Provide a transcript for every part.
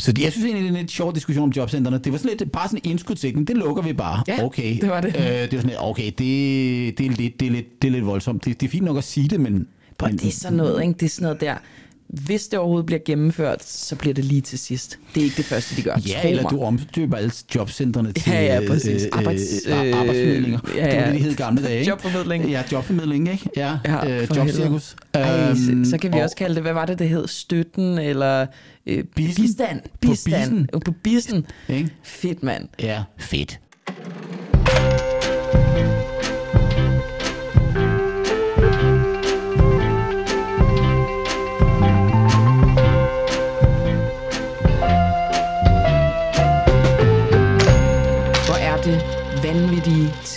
Så jeg synes egentlig, det er en lidt sjov diskussion om jobcentrene. Det var sådan lidt, bare sådan en indskudsikning. Det lukker vi bare. Ja, okay. det var det. Øh, det var sådan lidt, okay, det, det, er lidt, det, er lidt, det er lidt voldsomt. Det, det er fint nok at sige det, men... Bro, men det er sådan noget, ikke? Det er sådan noget der. Hvis det overhovedet bliver gennemført, så bliver det lige til sidst. Det er ikke det første, de gør. Ja, eller du omdøber alle jobcentrene til Ja, ja, præcis. øh, Arbejds- øh, øh, arbejdsformidlinger. ja, Det var ja. det, de hed gamle dage. Ikke? Jobformidling. Ja, jobformidling, ikke? Ja, Ja, øh, jobcirkus. Ej, Øhm, så, så kan vi og- også kalde det, hvad var det, det hed? Støtten, eller øh, Bissen? bistand. På Bistand. På. Ikke? Fedt, mand. Ja, fedt.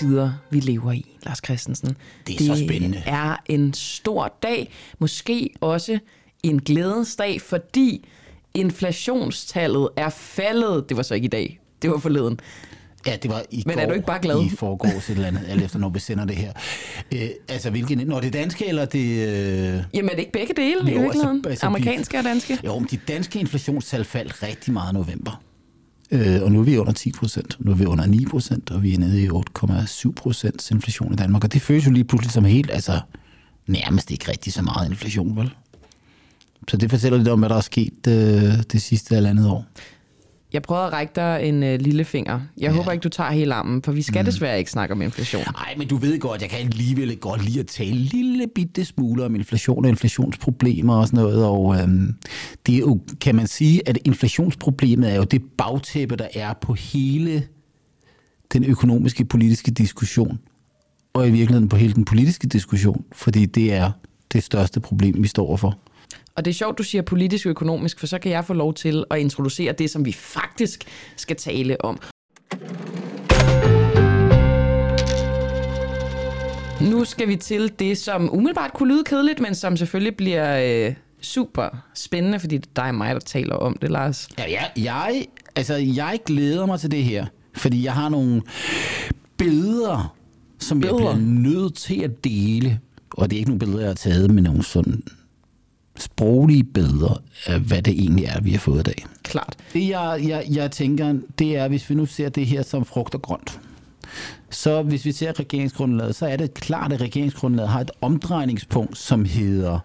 Tider, vi lever i, Lars Christensen. Det er så spændende. Det er en stor dag, måske også en glædens dag, fordi inflationstallet er faldet. Det var så ikke i dag, det var forleden. Ja, det var i Men går, er du ikke bare glad? I forgårs et eller andet, alt efter når vi sender det her. Øh, altså, hvilken, når det danske, eller det... Øh... Jamen er det ikke begge dele Jo, i virkeligheden? altså- altså, Amerikanske og danske? Jo, men de danske inflationstal faldt rigtig meget i november. Øh, og nu er vi under 10 procent. Nu er vi under 9 procent, og vi er nede i 8,7 procents inflation i Danmark. Og det føles jo lige pludselig som helt, altså nærmest ikke rigtig så meget inflation, vel? Så det fortæller lidt om, hvad der er sket øh, det sidste halvandet år. Jeg prøvede at række dig en øh, lille finger. Jeg ja. håber ikke, du tager hele armen, for vi skal mm. desværre ikke snakke om inflation. Nej, men du ved godt, jeg kan alligevel godt lide at tale en lille bitte smule om inflation og inflationsproblemer og sådan noget. Og øhm, det er jo, kan man sige, at inflationsproblemet er jo det bagtæppe, der er på hele den økonomiske politiske diskussion. Og i virkeligheden på hele den politiske diskussion, fordi det er det største problem, vi står overfor. Og det er sjovt, du siger politisk og økonomisk, for så kan jeg få lov til at introducere det, som vi faktisk skal tale om. Nu skal vi til det, som umiddelbart kunne lyde kedeligt, men som selvfølgelig bliver øh, super spændende, fordi det er dig og mig, der taler om det, Lars. Ja, jeg, jeg, altså, jeg glæder mig til det her, fordi jeg har nogle billeder, som billeder. jeg bliver nødt til at dele. Og det er ikke nogle billeder, jeg har taget, men nogle sådan sproglige billeder af, hvad det egentlig er, vi har fået i dag. Klart. Det, jeg, jeg, jeg tænker, det er, hvis vi nu ser det her som frugt og grønt, så hvis vi ser regeringsgrundlaget, så er det klart, at regeringsgrundlaget har et omdrejningspunkt, som hedder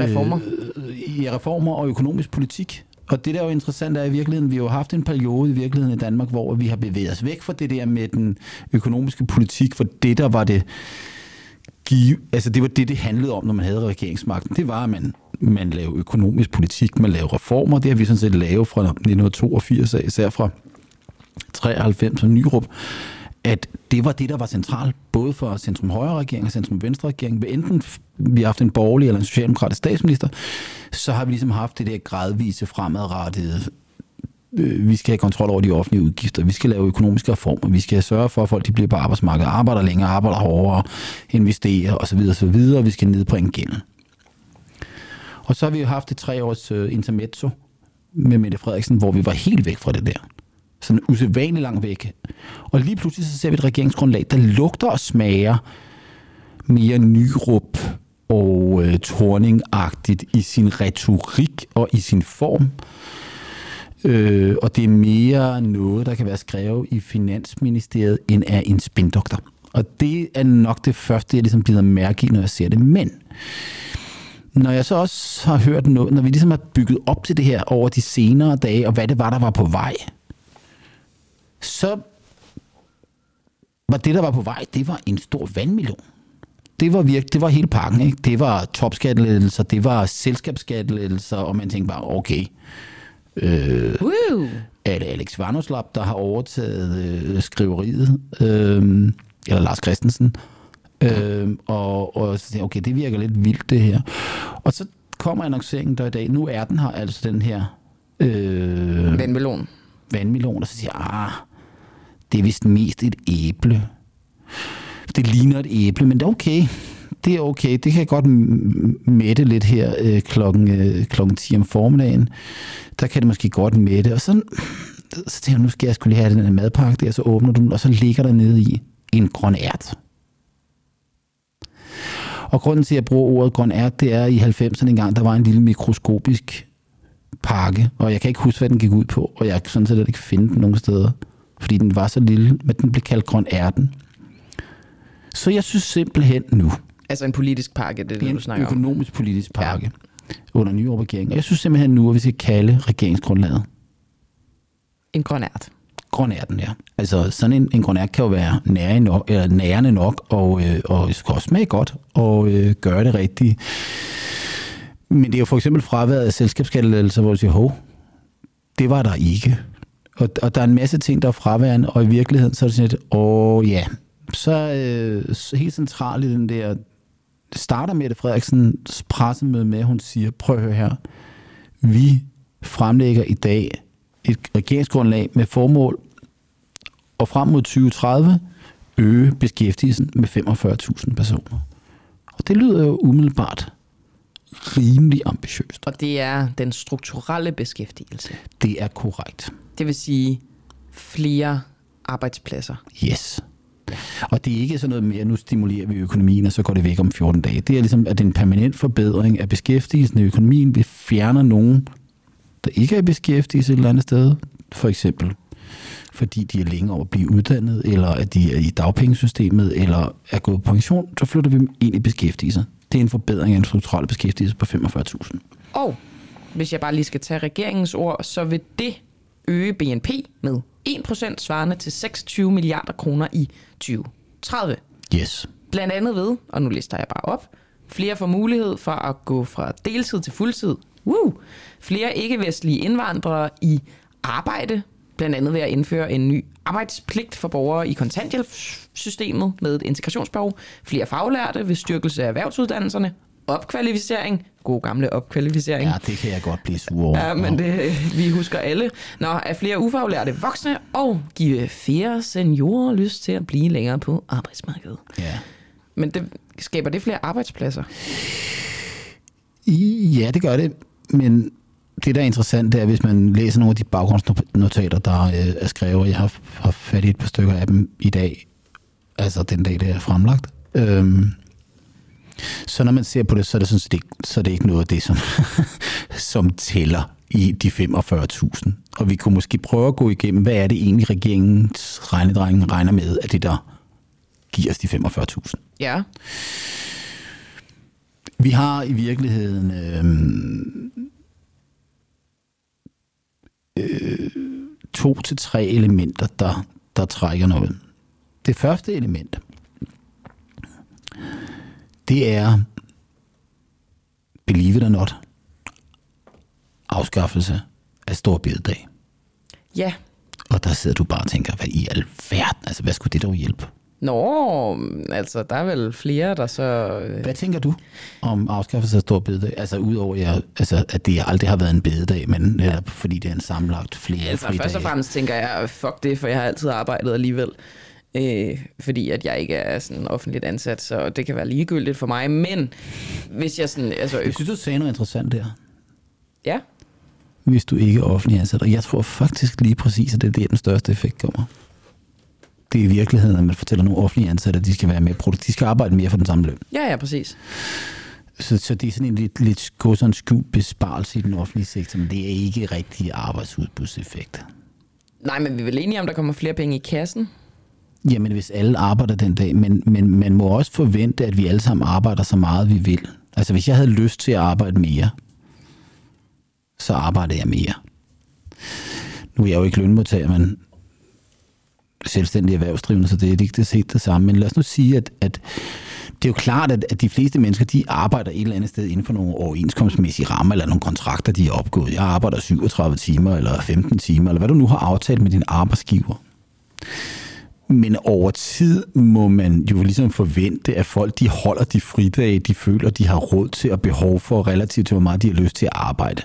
Reformer. øh, i reformer og økonomisk politik. Og det der er jo interessant er i virkeligheden, vi har jo haft en periode i virkeligheden i Danmark, hvor vi har bevæget os væk fra det der med den økonomiske politik, for det der var det give, altså det var det, det handlede om, når man havde regeringsmagten. Det var, at man, man lavede økonomisk politik, man lavede reformer. Det har vi sådan set lavet fra 1982, af, især fra 93 og Nyrup, at det var det, der var centralt, både for centrum-højre regering og centrum-venstre regering. Enten vi har haft en borgerlig eller en socialdemokratisk statsminister, så har vi ligesom haft det der gradvise fremadrettede Øh, vi skal have kontrol over de offentlige udgifter, vi skal lave økonomiske reformer, vi skal sørge for, at folk de bliver på arbejdsmarkedet, arbejder længere, arbejder hårdere, investerer osv. osv. og vi skal nedbringe gælden. Og så har vi jo haft et tre års øh, intermezzo med Mette Frederiksen, hvor vi var helt væk fra det der. Sådan usædvanligt langt væk. Og lige pludselig så ser vi et regeringsgrundlag, der lugter og smager mere nyrup og øh, torningagtigt i sin retorik og i sin form. Øh, Øh, og det er mere noget, der kan være skrevet i Finansministeriet, end af en spindoktor. Og det er nok det første, jeg ligesom bider mærke i, når jeg ser det. Men når jeg så også har hørt noget, når vi ligesom har bygget op til det her over de senere dage, og hvad det var, der var på vej, så var det, der var på vej, det var en stor vandmillion. Det var virkelig, det var hele pakken, ikke? Det var topskattelettelser, det var selskabsskattelettelser, og man tænkte bare, okay, øh, Woo! er det Alex Varnoslap, der har overtaget øh, skriveriet, øh, eller Lars Christensen, øh, og, og så tænkte okay, det virker lidt vildt det her. Og så kommer annonceringen der i dag, nu er den her, altså den her øh, Vandmelon. vandmelon, og så siger jeg, ah, det er vist mest et æble. Det ligner et æble, men det er okay. Det er okay. Det kan jeg godt mætte lidt her øh, klokken, øh, klokken 10 om formiddagen. Der kan det måske godt mætte. Og så, så tænker jeg, nu skal jeg skulle lige have den her madpakke der, så åbner du den, og så ligger der nede i en grøn ært. Og grunden til, at jeg bruger ordet grøn ært, det er i 90'erne engang, der var en lille mikroskopisk pakke, og jeg kan ikke huske, hvad den gik ud på, og jeg kan sådan set ikke finde den nogen steder, fordi den var så lille, men den blev kaldt grøn ærten. Så jeg synes simpelthen nu, Altså en politisk pakke, det er det, en du snakker om. økonomisk politisk pakke ja. Under nye regering, og jeg synes simpelthen nu, at vi skal kalde regeringsgrundlaget En grøn ært. grøn ærten, ja. Altså sådan en, en grøn ært kan jo være nærende nok, eller nærende nok og, øh, og skal også smage godt, og øh, gøre det rigtigt. Men det er jo for eksempel fraværet af selskabsskattelettelser, hvor du siger, hov, det var der ikke. Og, og der er en masse ting, der er fraværende, og i virkeligheden så er det sådan lidt, åh ja, så øh, helt centralt i den der, starter Mette Frederiksens pressemøde med, at hun siger, prøv at høre her, vi fremlægger i dag et regeringsgrundlag med formål og frem mod 2030 øge beskæftigelsen med 45.000 personer. Og det lyder jo umiddelbart rimelig ambitiøst. Og det er den strukturelle beskæftigelse. Det er korrekt. Det vil sige flere arbejdspladser. Yes. Og det er ikke sådan noget mere, nu stimulerer vi økonomien, og så går det væk om 14 dage. Det er ligesom, at det er en permanent forbedring af beskæftigelsen i økonomien. Vi fjerner nogen, der ikke er i beskæftigelse et eller andet sted. For eksempel fordi de er længe over at blive uddannet, eller at de er i dagpengesystemet, eller er gået på pension, så flytter vi dem ind i beskæftigelse. Det er en forbedring af en strukturel beskæftigelse på 45.000. Og hvis jeg bare lige skal tage regeringens ord, så vil det øge BNP med 1% svarende til 26 milliarder kroner i 2030. Yes. Blandt andet ved, og nu lister jeg bare op, flere får mulighed for at gå fra deltid til fuldtid. Woo! Flere ikke-vestlige indvandrere i arbejde, blandt andet ved at indføre en ny arbejdspligt for borgere i kontanthjælpssystemet med et integrationsbehov, flere faglærte ved styrkelse af erhvervsuddannelserne, opkvalificering, god gamle opkvalificering, Ja, det kan jeg godt blive sur over. Ja, men det, vi husker alle. Nå, at flere ufaglærte voksne og give flere seniorer lyst til at blive længere på arbejdsmarkedet. Ja. Men det, skaber det flere arbejdspladser? Ja, det gør det, men det, der er interessant, det er, hvis man læser nogle af de baggrundsnotater, der øh, er skrevet, jeg har, har fat i et par stykker af dem i dag, altså den dag, det er fremlagt. Øhm, så når man ser på det, så er det, sådan, set ikke, så er det ikke noget af det, som, som tæller i de 45.000. Og vi kunne måske prøve at gå igennem, hvad er det egentlig, regeringens regnedreng regner med, at det der giver os de 45.000. Ja. Vi har i virkeligheden øhm, øh, to til tre elementer, der, der trækker noget. Det første element, det er, believe it or not, afskaffelse af stor bededag. Ja. Og der sidder du bare og tænker, hvad i alverden, altså hvad skulle det dog hjælpe? Nå, altså, der er vel flere, der så... øh, Hvad tænker du om afskaffelse af stor bededag? Altså udover, ja, altså, at det aldrig har været en bededag, men netop fordi det er en sammenlagt flere Altså, fridage. først og fremmest tænker jeg, fuck det, for jeg har altid arbejdet alligevel. Øh, fordi at jeg ikke er sådan offentligt ansat, så det kan være ligegyldigt for mig. Men hvis jeg sådan... Altså, Jeg synes, du sagde noget interessant der. ja, Hvis du ikke er offentlig ansat. Og jeg tror faktisk lige præcis, at det er der, den største effekt kommer. Det er i virkeligheden, at man fortæller nogle offentlige ansatte, at de skal være mere produktive. De skal arbejde mere for den samme løn. ja, ja, præcis. Så, så det er sådan en lidt, lidt gå sådan skjult besparelse i den offentlige sektor, men det er ikke rigtig arbejdsudbudseffekt. Nej, men vi er vel enige om, der kommer flere penge i kassen? Jamen, hvis alle arbejder den dag, men, men man må også forvente, at vi alle sammen arbejder så meget, vi vil. Altså, hvis jeg havde lyst til at arbejde mere, så arbejder jeg mere. Nu er jeg jo ikke lønmodtager, men selvstændig erhvervsdrivende, så det er ikke det set det samme. Men lad os nu sige, at, at det er jo klart, at, at de fleste mennesker, de arbejder et eller andet sted inden for nogle overenskomstmæssige rammer, eller nogle kontrakter, de er opgået. Jeg arbejder 37 timer, eller 15 timer, eller hvad du nu har aftalt med din arbejdsgiver. Men over tid må man jo ligesom forvente, at folk de holder de fridage, de føler, de har råd til og behov for, relativt til hvor meget de har lyst til at arbejde.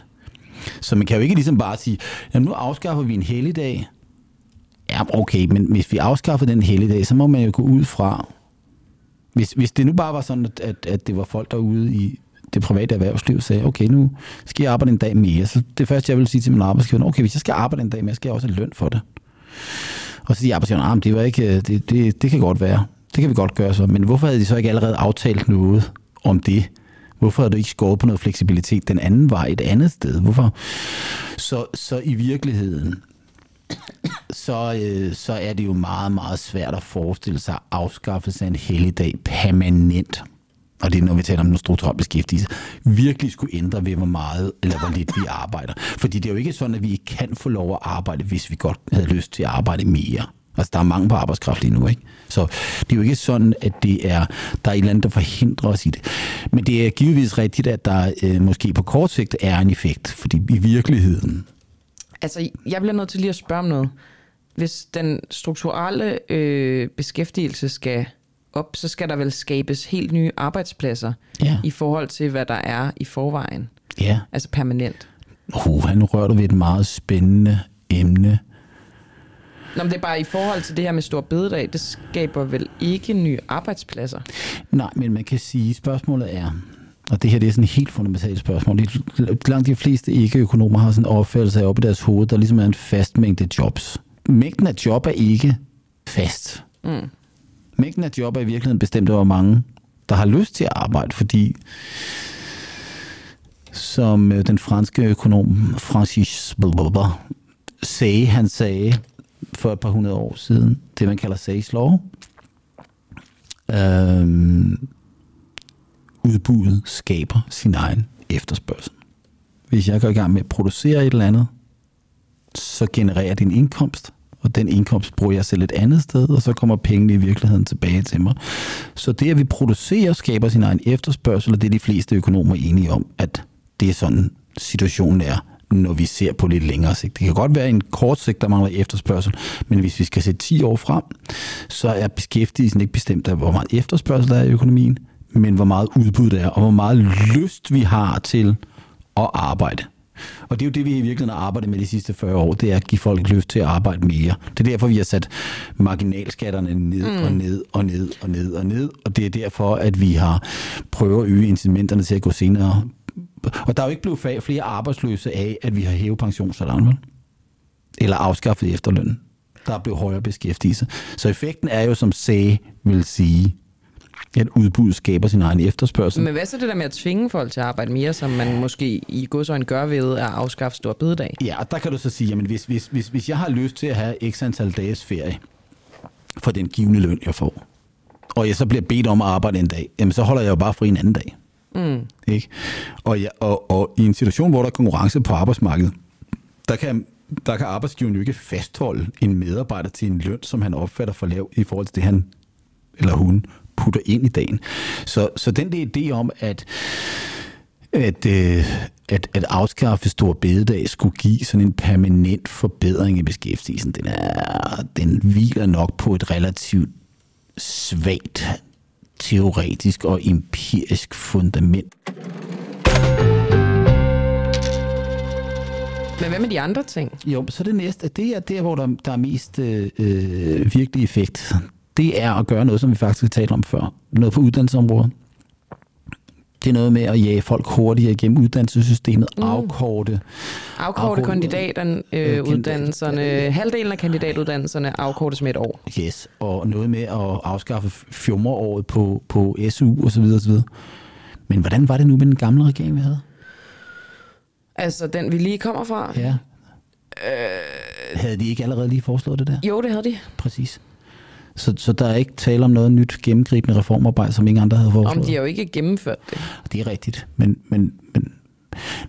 Så man kan jo ikke ligesom bare sige, jamen nu afskaffer vi en helligdag. Ja, okay, men hvis vi afskaffer den helligdag, så må man jo gå ud fra, hvis, hvis det nu bare var sådan, at, at, at det var folk derude i det private erhvervsliv, sagde, okay, nu skal jeg arbejde en dag mere. Så det første, jeg vil sige til min arbejdsgiver, okay, hvis jeg skal arbejde en dag mere, skal jeg også have løn for det. Og så siger arbejdsgiveren, ah, det, var ikke, øh, det, det, det kan godt være. Det kan vi godt gøre så. Men hvorfor havde de så ikke allerede aftalt noget om det? Hvorfor har du ikke skåret på noget fleksibilitet den anden vej et andet sted? Hvorfor? Så, så i virkeligheden, så, øh, så er det jo meget, meget svært at forestille sig afskaffelse af en helligdag permanent og det er når vi taler om den strukturelle beskæftigelse, virkelig skulle ændre ved, hvor meget eller hvor lidt vi arbejder. Fordi det er jo ikke sådan, at vi ikke kan få lov at arbejde, hvis vi godt havde lyst til at arbejde mere. Altså, der er mange på arbejdskraft lige nu, ikke? Så det er jo ikke sådan, at det er, der er et eller andet, der forhindrer os i det. Men det er givetvis rigtigt, at der øh, måske på kort sigt er en effekt, fordi i virkeligheden... Altså, jeg bliver nødt til lige at spørge om noget. Hvis den strukturelle øh, beskæftigelse skal op, så skal der vel skabes helt nye arbejdspladser Ja. i forhold til, hvad der er i forvejen. Ja, Altså permanent. uh, nu rører du ved et meget spændende emne. Nå, men det er bare i forhold til det her med stor bededag, det skaber vel ikke nye arbejdspladser? Nej, men man kan sige, spørgsmålet er, og det her det er sådan et helt fundamentalt spørgsmål. De- Langt de fleste ikke-økonomer har sådan en opfattelse af op i deres hoved, der ligesom er en fast mængde jobs. Mængden af job er ikke fast. Mm. Mængden af job er i virkeligheden bestemt over mange, der har lyst til at arbejde, fordi som øh, den franske økonom Francis blablabla sagde, han sagde for et par hundrede år siden, det man kalder Say's Law, øhm, udbuddet skaber sin egen efterspørgsel. Hvis jeg går i gang med at producere et eller andet, så genererer det en indkomst, og den indkomst bruger jeg selv et andet sted, og så kommer pengene i virkeligheden tilbage til mig. Så det, at vi producerer, skaber sin egen efterspørgsel, og det er de fleste økonomer enige om, at det er sådan, situationen er, når vi ser på lidt længere sigt. Det kan godt være en kort sigt, der mangler efterspørgsel, men hvis vi skal se 10 år frem, så er beskæftigelsen ikke bestemt af, hvor meget efterspørgsel der er i økonomien, men hvor meget udbud der er, og hvor meget lyst vi har til at arbejde. Og det er jo det, vi i virkeligheden har arbejdet med de sidste 40 år, det er at give folk lyst til at arbejde mere. Det er derfor, vi har sat marginalskatterne ned mm. og ned og ned og ned og ned, og det er derfor, at vi har prøvet at øge incitamenterne til at gå senere. Og der er jo ikke blevet flere arbejdsløse af, at vi har hævet pensionsalderen? Eller afskaffet efterlønnen. Der er blevet højere beskæftigelse. Så effekten er jo, som Sag vil sige, at udbuddet skaber sin egen efterspørgsel. Men hvad så det der med at tvinge folk til at arbejde mere, som man måske i godsøjne gør ved at afskaffe stor bededag? Ja, og der kan du så sige, jamen hvis, hvis, hvis, hvis jeg har lyst til at have x antal dages ferie for den givende løn, jeg får, og jeg så bliver bedt om at arbejde en dag, jamen så holder jeg jo bare fri en anden dag. Mm. Ikke? Og, ja, og, og i en situation, hvor der er konkurrence på arbejdsmarkedet, der kan, der kan arbejdsgiveren jo ikke fastholde en medarbejder til en løn, som han opfatter for lav i forhold til det, han eller hun putter ind i dagen. Så, så den der idé om, at at, øh, at, at afskaffe stor bededag skulle give sådan en permanent forbedring i beskæftigelsen, den, er, den hviler nok på et relativt svagt teoretisk og empirisk fundament. Men hvad med de andre ting? Jo, så det næste, det er der, hvor der, der er mest øh, øh, virkelig effekt. Det er at gøre noget, som vi faktisk har talt om før. Noget på uddannelsesområdet. Det er noget med at jage folk hurtigere igennem uddannelsessystemet, mm. afkorte. Afkorte kandidaten, Øh, øh, halvdelen af kandidatuddannelserne afkortes med et år. Yes, og noget med at afskaffe fjummeråret på, på SU osv. osv. Men hvordan var det nu med den gamle regering, vi havde? Altså den, vi lige kommer fra. Ja. Øh... Havde de ikke allerede lige foreslået det der? Jo, det havde de. Præcis. Så, så der er ikke tale om noget nyt gennemgribende reformarbejde, som ingen andre havde foreslået? Om de har jo ikke gennemført det. Det er rigtigt, men, men, men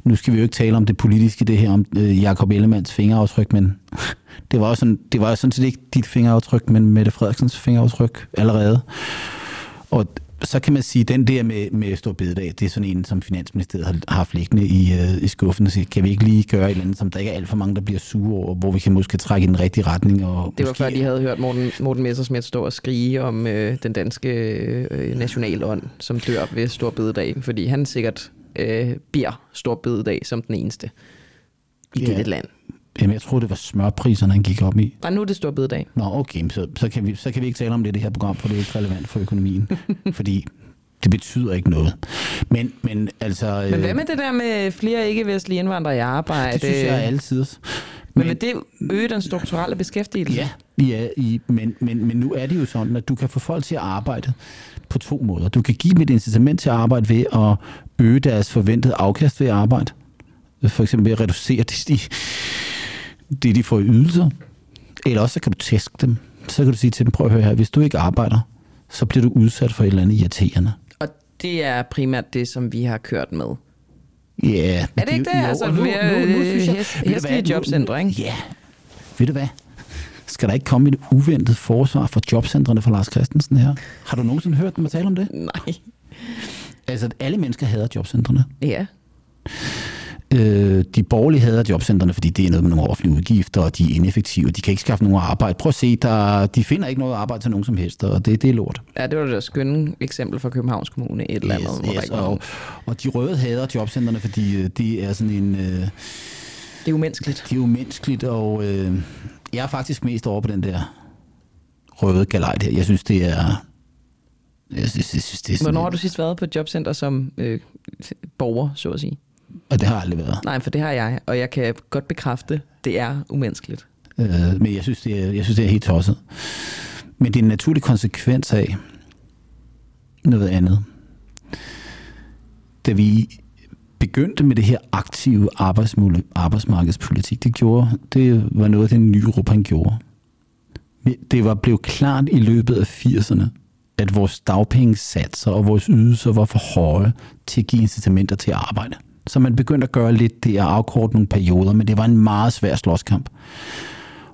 nu skal vi jo ikke tale om det politiske, det her om øh, Jakob Ellemanns fingeraftryk, men det var jo sådan, det var jo sådan set ikke dit fingeraftryk, men Mette Frederiksens fingeraftryk allerede. Og så kan man sige, den der med, med Stor Bededag, det er sådan en, som Finansministeriet har haft liggende i, øh, i skuffen. Så kan vi ikke lige gøre et eller andet, som der ikke er alt for mange, der bliver sure over, hvor vi kan måske trække i den rigtige retning. Og Det var måske, før, de havde hørt Morten, Morten Messersmith stå og skrige om øh, den danske øh, nationalånd, som dør ved Stor Bededag, fordi han sikkert øh, bliver Stor Bededag som den eneste i Ja. dette land. Jamen, jeg troede, det var smørpriserne, han gik op i. Og nu er det Stor Bededag. Nå, okay, så, så, kan vi, så kan vi ikke tale om det i det her program, for det er ikke relevant for økonomien. fordi det betyder ikke noget. Men, men altså... Men hvad med det der med flere ikke-vestlige indvandrere i arbejde? Det synes jeg er altid. Men vil det øge den strukturelle beskæftigelse? Ja, Ja, i, men, men, men nu er det jo sådan, at du kan få folk til at arbejde på to måder. Du kan give dem et incitament til at arbejde ved at øge deres forventede afkast ved at arbejde. For eksempel ved at reducere de, det, de får ydelser. Eller også så kan du tæske dem. Så kan du sige til dem, prøv at høre her, hvis du ikke arbejder, så bliver du udsat for et eller andet irriterende. Og det er primært det, som vi har kørt med. Ja. Er det ikke det? Jo, altså, nu- mere nu- nu synes jeg- hæs- hæslige nu- jobcentre, ikke? Ja. Ved du hvad? Skal der ikke komme et uventet forsvar for jobcentrene fra Lars Christensen her? Har du nogensinde hørt dem tale om det? Nej. Altså, at alle mennesker hader jobcentrene. Ja. Øh, de borgerlige hader jobcentrene, fordi det er noget med nogle offentlige udgifter, og de er ineffektive. De kan ikke skaffe nogen arbejde. Prøv at se, der, de finder ikke noget arbejde til nogen som helst, og det, det er lort. ja, det var det skønne eksempel fra Københavns Kommune. Et eller andet, hvor der yes, ikke og, og de røde hader jobcentrene, fordi øh, det er sådan en... Øh, Det er umenneskeligt. det er umenneskeligt, og øh, jeg er faktisk mest over på den der røde galej der. Jeg synes, det er... Jeg synes, jeg synes det er sådan, Hvornår har du sidst været på et jobcenter som øh, borger, så at sige? Og det har aldrig været. Nej, for det har jeg, og jeg kan godt bekræfte, det er umenneskeligt. Øh, men jeg synes, det er, jeg synes, det er helt tosset. Men det er en naturlig konsekvens af noget andet. Da vi begyndte med det her aktive arbejdsmarkedspolitik, det gjorde, det var noget det nye Europa, gjorde. Det var blevet klart i løbet af 80'erne, at vores dagpengesatser og vores ydelser var for høje til at give incitamenter til at arbejde. Så man begyndte at gøre lidt det at afkorte nogle perioder, men det var en meget svær slåskamp.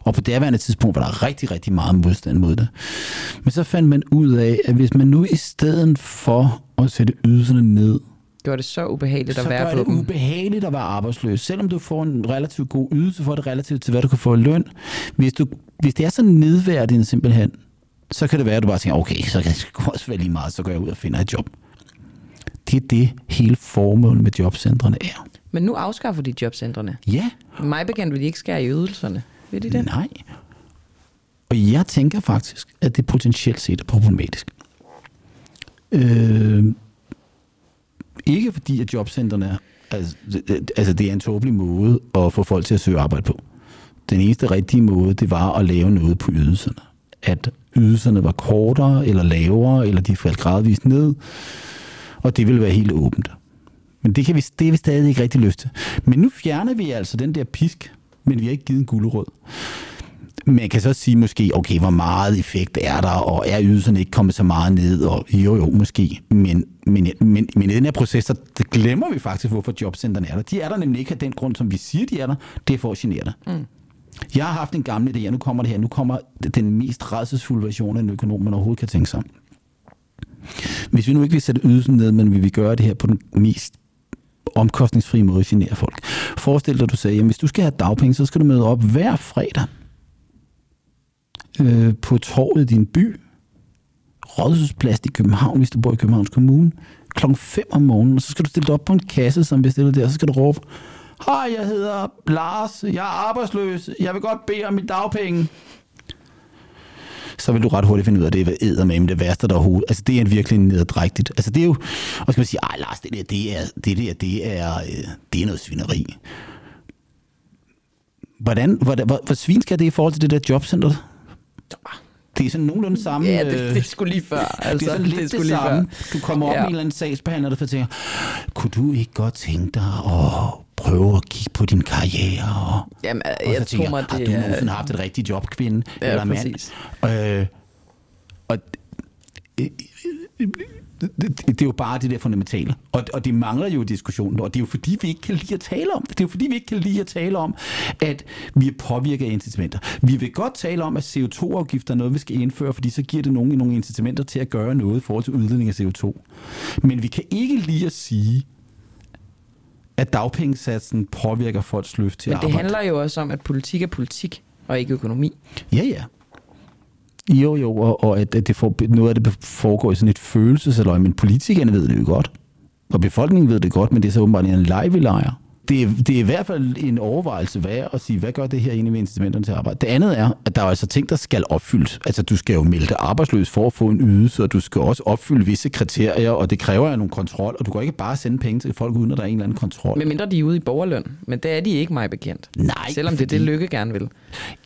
Og på daværende tidspunkt var der rigtig, rigtig meget modstand mod det. Men så fandt man ud af, at hvis man nu i stedet for at sætte ydelserne ned, Gjorde det så ubehageligt at så være gør på det ubehageligt at være arbejdsløs. Selvom du får en relativt god ydelse, får det relativt til, hvad du kan få i løn. Hvis, du, hvis det er så nedværdigt simpelthen, så kan det være, at du bare tænker, okay, så kan det også være lige meget, så går jeg ud og finder et job. Det er det hele formålet med jobcentrene er. Men nu afskaffer de jobcentrene. Ja, Mig bekendt vil de ikke skære i ydelserne. Vil de det? Nej. Og jeg tænker faktisk, at det potentielt set er problematisk. Øh, ikke fordi, at jobcentrene er, altså, det- altså det er en tåbelig måde at få folk til at søge arbejde på. Den eneste rigtige måde, det var at lave noget på ydelserne. At ydelserne var kortere eller lavere, eller de faldt gradvist ned, og det ville være helt åbent. Men det, kan vi, det er vi stadig ikke rigtig til. Men nu fjerner vi altså den der pisk, men vi har ikke givet en gulerod. Man kan så sige måske, okay, hvor meget effekt er der, og er ydelserne ikke kommet så meget ned, og jo jo, måske. Men, men, men, men i den her proces, så glemmer vi faktisk, hvorfor jobcentrene er der. De er der nemlig ikke af den grund, som vi siger, de er der. Det er for at genere dig. Mm. Jeg har haft en gammel idé, og nu kommer det her. Nu kommer den mest redselsfulde version af en økonom, man overhovedet kan tænke sig om. Hvis vi nu ikke vil sætte ydelsen ned, men vi vil gøre det her på den mest omkostningsfri måde at genere folk. Forestil dig, at du sagde, at hvis du skal have dagpenge, så skal du møde op hver fredag øh, på torvet i din by, Rådhuspladsen i København, hvis du bor i Københavns Kommune, klokken 5 om morgenen, og så skal du stille dig op på en kasse, som bliver stillet der, og så skal du råbe, Hej, jeg hedder Lars, jeg er arbejdsløs, jeg vil godt bede om mit dagpenge. Så vil du ret hurtigt finde ud af, at det er eddermame det værste, der overhovedet. Altså, det er virkelig nederdrægtigt. Altså, det er jo, og skal man sige, ej Lars, det der, det er, det der, det er, øh, det er noget svineri. Hvordan, hvordan, hvor, hvor svin skal det i forhold til det der jobcenter? Det er sådan nogenlunde samme... Ja, det, øh, det er sgu lige før. Altså, det er sådan lidt det, det, er lige samme. før. Du kommer op Ja. med en eller anden sagsbehandler, der tænker, kunne du ikke godt tænke dig at prøve at kigge på din karriere? Og, Jamen, og jeg så tænker tror mig, har det du er- nogensinde haft et rigtigt job, kvinde Ja, eller mand? Øh, og øh, det, det, det er jo bare det der fundamentale. Og, og det mangler jo i diskussionen, og det er jo fordi, vi ikke kan lide at tale om det. Er jo fordi, vi ikke kan lide at tale om, at vi er påvirket af incitamenter. Vi vil godt tale om, at CO2-afgifter er noget, vi skal indføre, fordi så giver det nogen nogle incitamenter til at gøre noget i forhold til udledning af CO2. Men vi kan ikke lide at sige, at dagpengesatsen påvirker folks lyst til Men at det arbejde. handler jo også om, at politik er politik, og ikke økonomi. Ja, ja. Jo, jo, og, og at, at det får, noget af det foregår i sådan et følelsesaløj, men politikerne ved det jo godt. Og befolkningen ved det godt, men det er så åbenbart en leg, vi leger. Det, er, det er i hvert fald en overvejelse værd at sige, hvad gør det her egentlig med incitamenterne til arbejde? Det andet er, at der er altså ting, der skal opfyldes. Altså, du skal jo melde dig arbejdsløs for at få en ydelse, og du skal også opfylde visse kriterier, og det kræver jo nogle kontrol, og du kan ikke bare sende penge til folk, uden at der er en eller anden kontrol. Men mindre de er ude i borgerløn. Men det er de ikke mig bekendt. Nej, Selvom det er det, Lykke gerne vil.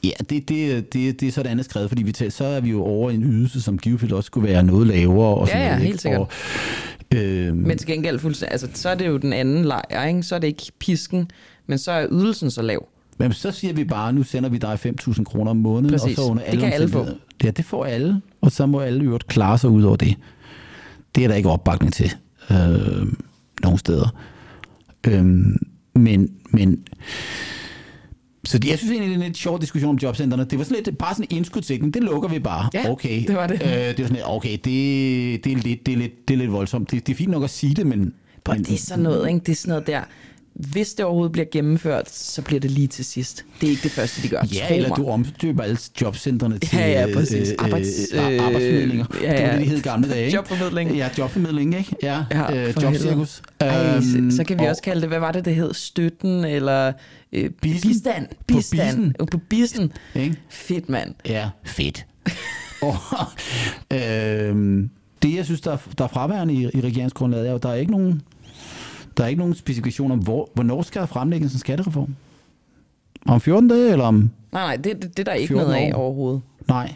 Ja, det, det, det, det er så et andet skrevet, fordi vi tager, så er vi jo over en ydelse, som givetvis også skulle være noget lavere. Og Ja, sådan ja, noget, helt ikke? sikkert. Og, øh, Men til gengæld, fuldstændig- altså, så er det jo den anden lejr, ikke? Så er det ikke pisken, men så er ydelsen så lav. Men så siger vi bare, nu sender vi dig 5.000 kroner om måneden, Præcis. og så under Det alle kan alle få. Ja, det får alle, og så må alle øvrigt klare sig ud over det. Det er der ikke opbakning til øh, nogen steder. Øh, men, men så det, jeg synes egentlig, det er en lidt sjov diskussion om jobcentrene. Det var sådan lidt, bare sådan en indskudsætning. Det lukker vi bare. Ja, okay. det var det. Øh, det var sådan lidt, okay, det, det, er lidt, det, er lidt, det er lidt voldsomt. Det, det er fint nok at sige det, men... Og men det er sådan noget, ikke? Det er sådan noget der. Hvis det overhovedet bliver gennemført, så bliver det lige til sidst. Det er ikke det første, de gør. Ja, Tro eller mig. du omstøber alle jobcentrene til Ja, ja, præcis. øh, Arbejds- øh, øh, arbejdsformidlinger. ja, Det var ja. det, de hed gamle dage, ikke? Jobformidling. Ja, jobformidling, ikke? Ja, Ja, øh, jobcirkus. Ej, Øhm, så, så kan vi og- også kalde det, hvad var det, det hed? Støtten, eller øh, Bissen? bistand. På Bistand. bissen? På bissen. Ikke? Fedt, mand. Ja, fedt. og, øhm, det, jeg synes, der er, der er fraværende i, i regeringsgrundlaget, er jo, der er ikke nogen, der er ikke nogen specifikation om, hvor, hvornår skal der fremlægges en skattereform? Om 14 dage, eller om... Nej, nej, det, det, det er der ikke 14 noget af år. overhovedet. Nej.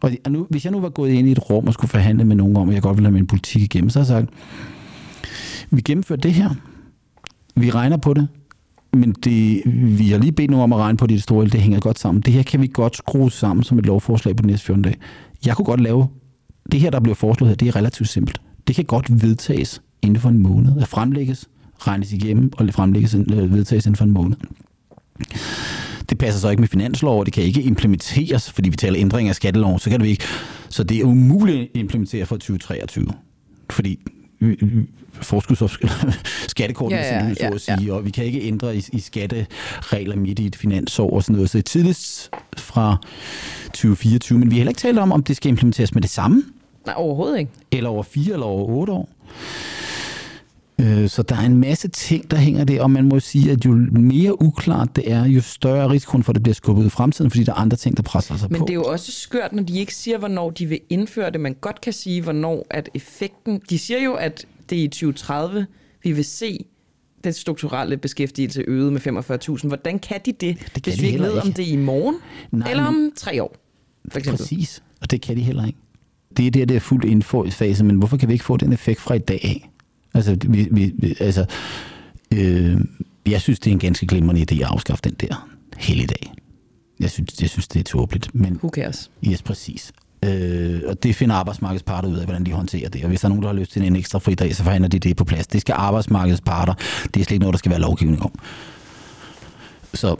Og nu, hvis jeg nu var gået ind i et rum og skulle forhandle med nogen om, at jeg godt ville have min politik igennem, så har jeg sagt, vi gennemfører det her. Vi regner på det. Men det, vi har lige bedt nogen om at regne på det, store, det hænger godt sammen. Det her kan vi godt skrue sammen som et lovforslag på de næste 14 dage. Jeg kunne godt lave, det her, der bliver foreslået her, det er relativt simpelt. Det kan godt vedtages inden for en måned. At fremlægges, regnes igennem og fremlægges, øh, vedtages inden for en måned. Det passer så ikke med finanslov, og det kan ikke implementeres, fordi vi taler ændring af skatteloven, så kan det ikke. Så det er umuligt at implementere fra 2023. Fordi forskuds skattekortene Ja, ja, ja, ja, så ja, at sige, og vi kan ikke ændre i, i skatteregler midt i et finansår og sådan noget. Så tidligst fra 2024, men vi har heller ikke talt om, om det skal implementeres med det samme, Nej, overhovedet ikke. eller over fire eller over otte år. Øh, Så der er en masse ting, der hænger der, og man må sige, at jo mere uklart det er, jo større risikoen for, at det bliver skubbet ud i fremtiden, fordi der er andre ting, der presser sig Men på. det er jo også skørt, når de ikke siger, hvornår de vil indføre det. Man godt kan sige, hvornår at effekten... De siger jo, at det er i 2030, vi vil se den strukturelle beskæftigelse øget med 45.000. Hvordan kan de det, kan hvis de vi ikke ved, om det er i morgen Nej, eller men- om tre år? For eksempel. Præcis, og det kan de heller ikke. Det er der, det er fuldt indfase, men hvorfor kan vi ikke få den effekt fra i dag af? Altså, vi, vi, altså øh, jeg synes, det er en ganske glimrende idé at afskaffe den der hele dag. Jeg synes, jeg synes det er tåbeligt, men Who cares? Yes, præcis. Øh, og det finder arbejdsmarkedets parter ud af, hvordan de håndterer det. Og hvis der er nogen, der har lyst til en ekstra fridag, så forhandler de det på plads. Det skal arbejdsmarkedets parter. Det er slet ikke noget, der skal være lovgivning om. Så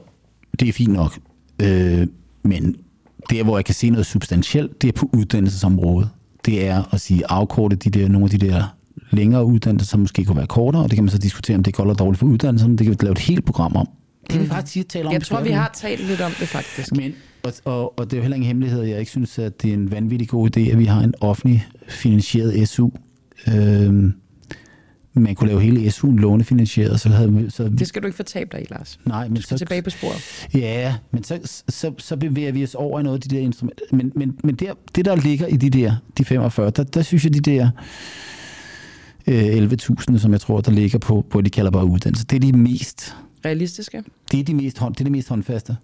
det er fint nok. Øh, men der, hvor jeg kan se noget substantielt, det er på uddannelsesområdet. Det er at sige afkorte de der, nogle af de der længere uddannelser, som måske kunne være kortere, og det kan man så diskutere, om det er godt eller dårligt for uddannelserne. Det kan vi lave et helt program om. Det kan vi faktisk tale om. Jeg tror, vi har talt lidt om det faktisk. Men, og, og, og det er jo heller ingen hemmelighed, jeg ikke synes, at det er en vanvittig god idé, at vi har en offentlig finansieret SU. Øhm, man kunne lave hele SU'en lånefinansieret, så havde vi... Så, Det skal du ikke fortabe dig i, Lars. nej, men Du skal så, tilbage på sporet. Ja, men så, så, så bevæger vi os over i noget af de der instrumenter. Men, men, men der, det, der ligger i de der, de 45, der, der synes jeg, de der 11.000, som jeg tror, der ligger på, hvor de kalder bare uddannelse, det er de mest, Realistiske? det er de mest, hånd, det er det mest håndfaste.